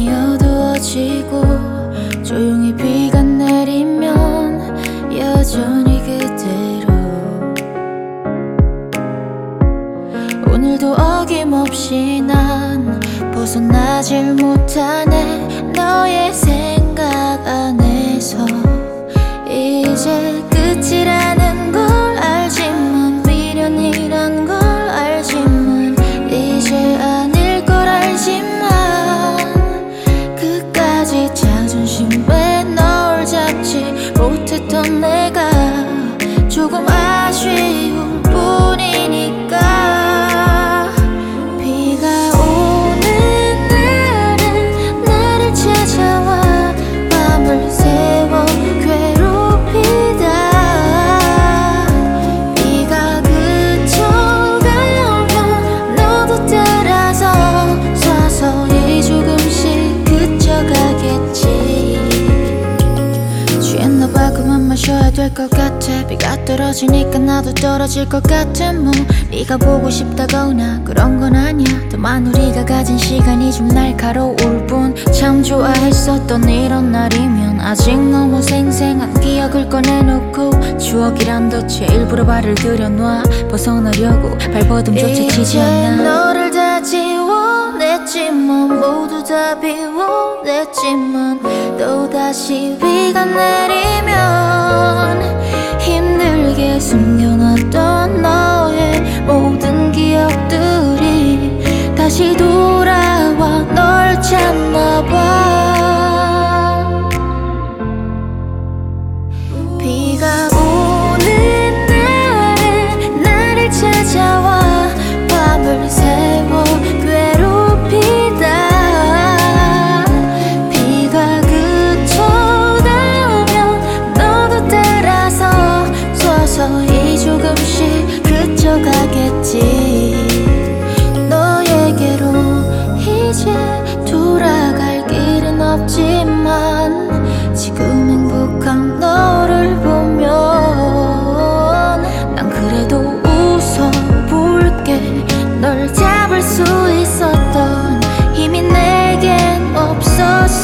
세상이 어두워지고 조용히 비가 내리면 여전히 그대로. 오늘도 어김없이 난 벗어나질 못하네 너의 생 비가 떨어지니까 나도 떨어질 것 같아 뭐. 네가 보고 싶다거나 그런 건 아니야. 다만 우리가 가진 시간이 좀 날카로울 뿐. 참 좋아했었던 이런 날이면 아직 너무 생생한 기억을 꺼내놓고 추억이란 덫에 일부러 발을 들여놔 벗어나려고 발버둥조차 치지 않아. 너를 다 지워냈지만 모두 다 비워냈지만 또다시 비가 내리면 힘들게 숨겨놨던 너의 모든 기억들이 다시 돌아와 널 찾나봐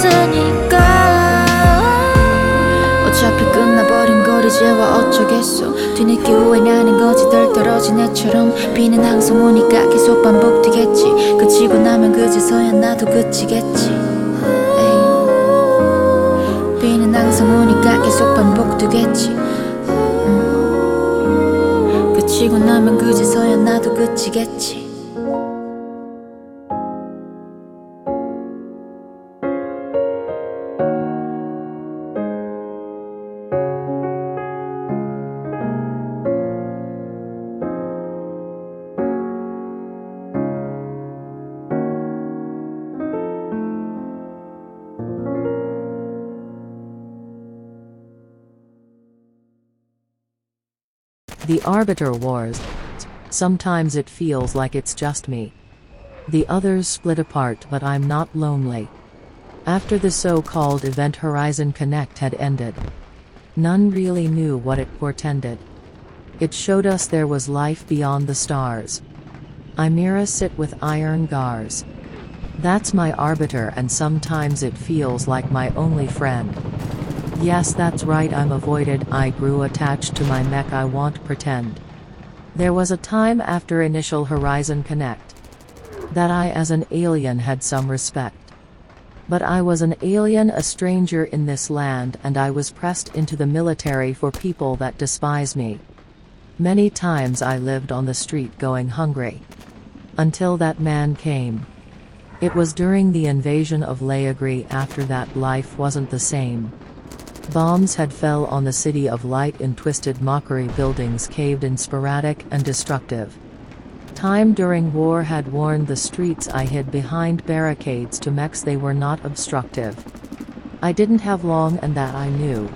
없었으니까. 어차피 끝나버린 걸 이제 와 어쩌겠어. 뒤늦게 후회나는 거지. 덜 떨어진 애처럼 비는 항상 오니까 계속 반복되겠지. 그치고 나면 그제서야 나도 그치겠지. 비는 항상 오니까 계속 반복되겠지. 음. 그치고 나면 그제서야 나도 그치겠지 The Arbiter Wars. Sometimes it feels like it's just me. The others split apart, but I'm not lonely. After the so called event Horizon Connect had ended, none really knew what it portended. It showed us there was life beyond the stars. I Imira sit with Iron Garze. That's my arbiter, and sometimes it feels like my only friend. Yes, that's right, I'm avoided. I grew attached to my mech, I won't pretend. There was a time after initial Horizon Connect that I, as an alien, had some respect. But I was an alien, a stranger in this land, and I was pressed into the military for people that despise me. Many times I lived on the street going hungry. Until that man came. It was during the invasion of Leagri after that life wasn't the same. Bombs had fell on the city of light in twisted mockery buildings caved in sporadic and destructive. Time during war had warned the streets I hid behind barricades to mechs they were not obstructive. I didn't have long and that I knew.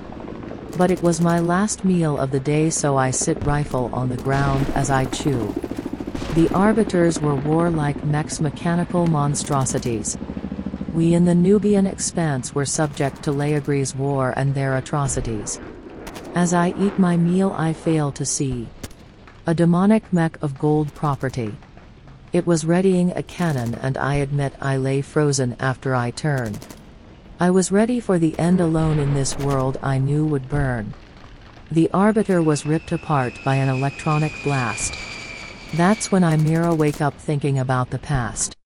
But it was my last meal of the day so I sit rifle on the ground as I chew. The arbiters were warlike mechs mechanical monstrosities. We in the Nubian expanse were subject to Leagri's war and their atrocities. As I eat my meal I fail to see a demonic mech of gold property. It was readying a cannon and I admit I lay frozen after I turned. I was ready for the end alone in this world I knew would burn. The Arbiter was ripped apart by an electronic blast. That's when I Mira wake up thinking about the past.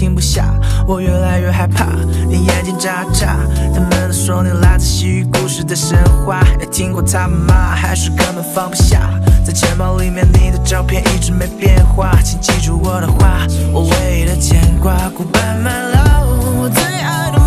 停不下。我越来越害怕，你眼睛眨眨。他们都说你来自西域故事的神话，也听过他们骂，还是根本放不下。在钱包里面你的照片一直没变化，请记住我的话，我唯一的牵挂。Goodbye my love，我最爱的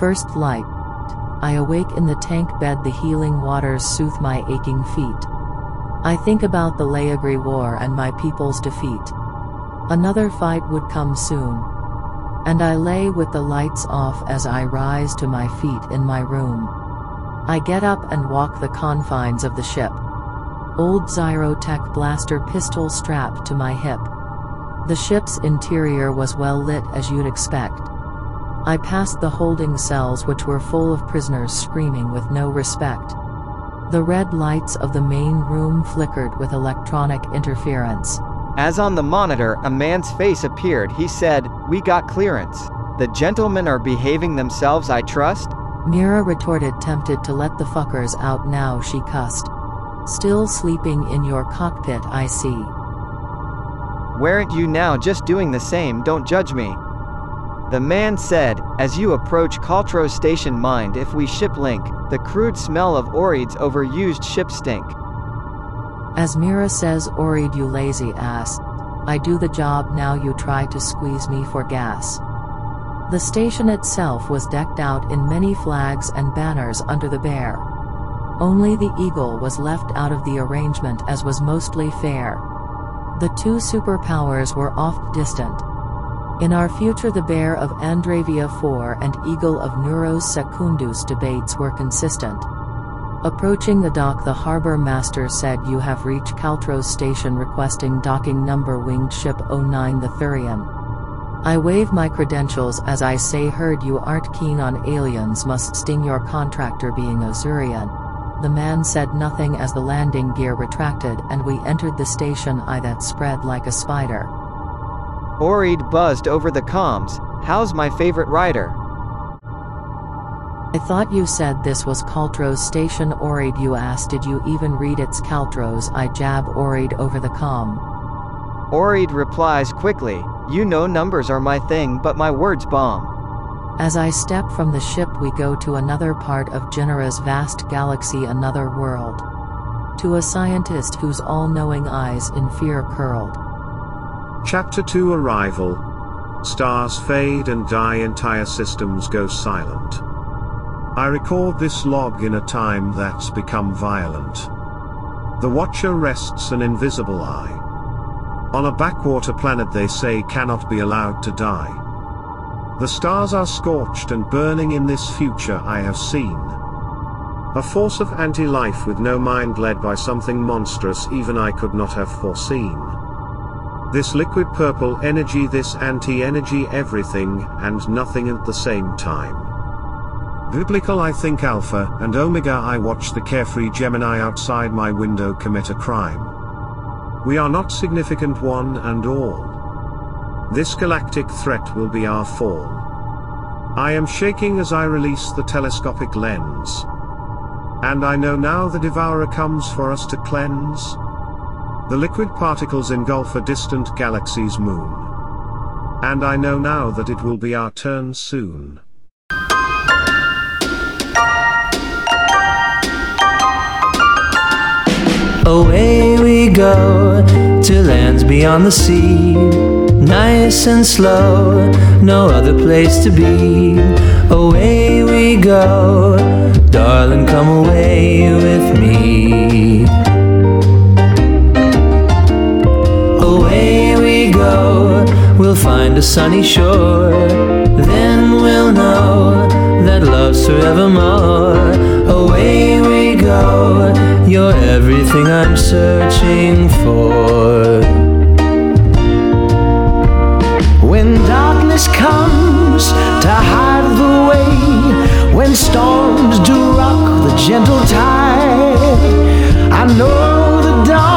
First light. I awake in the tank bed, the healing waters soothe my aching feet. I think about the Laegri War and my people's defeat. Another fight would come soon. And I lay with the lights off as I rise to my feet in my room. I get up and walk the confines of the ship. Old Zyrotech blaster pistol strapped to my hip. The ship's interior was well lit as you'd expect. I passed the holding cells which were full of prisoners screaming with no respect. The red lights of the main room flickered with electronic interference. As on the monitor, a man's face appeared. He said, We got clearance. The gentlemen are behaving themselves, I trust? Mira retorted, tempted to let the fuckers out now, she cussed. Still sleeping in your cockpit, I see. Weren't you now just doing the same? Don't judge me. The man said, As you approach Caltro Station, mind if we ship link, the crude smell of Oreid's overused ship stink. As Mira says, Oreid, you lazy ass. I do the job, now you try to squeeze me for gas. The station itself was decked out in many flags and banners under the bear. Only the eagle was left out of the arrangement as was mostly fair. The two superpowers were oft distant. In our future the bear of Andravia 4 and eagle of Neuros Secundus debates were consistent. Approaching the dock the harbor master said you have reached Caltros station requesting docking number winged ship 09 the Thurian. I wave my credentials as I say heard you aren't keen on aliens must sting your contractor being Azurian. The man said nothing as the landing gear retracted and we entered the station eye that spread like a spider. Oreid buzzed over the comms. How's my favorite rider? I thought you said this was Caltros station Oreid you asked did you even read its Caltros I jab Oreid over the com. Oreid replies quickly, You know numbers are my thing, but my words bomb. As I step from the ship we go to another part of Genera's vast galaxy another world. To a scientist whose all-knowing eyes in fear curled. Chapter 2 Arrival. Stars fade and die, entire systems go silent. I record this log in a time that's become violent. The Watcher rests an invisible eye. On a backwater planet they say cannot be allowed to die. The stars are scorched and burning in this future I have seen. A force of anti-life with no mind led by something monstrous even I could not have foreseen. This liquid purple energy, this anti-energy everything and nothing at the same time. Biblical I think Alpha and Omega I watch the carefree Gemini outside my window commit a crime. We are not significant one and all. This galactic threat will be our fall. I am shaking as I release the telescopic lens. And I know now the devourer comes for us to cleanse. The liquid particles engulf a distant galaxy's moon. And I know now that it will be our turn soon. Away we go to lands beyond the sea. Nice and slow, no other place to be. Away we go, darling, come away with me. We'll find a sunny shore. Then we'll know that love's forevermore. Away we go, you're everything I'm searching for. When darkness comes to hide the way, when storms do rock the gentle tide, I know the dawn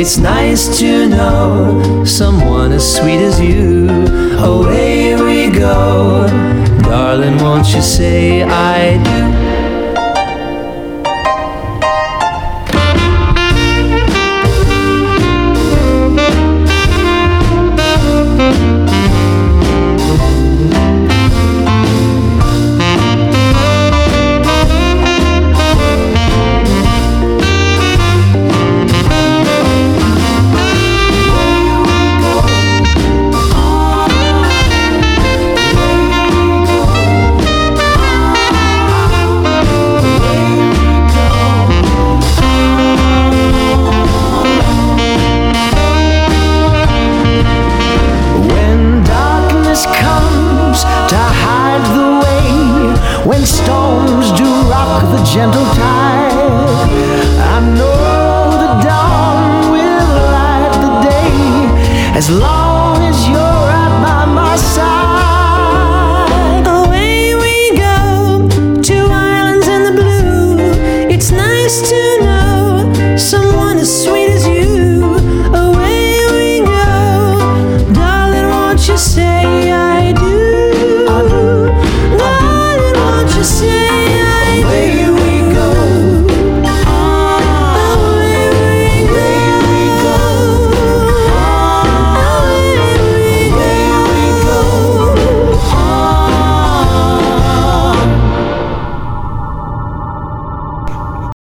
It's nice to know someone as sweet as you. Away we go, darling, won't you say I do? Gentle tide, I know the dawn will light the day. As long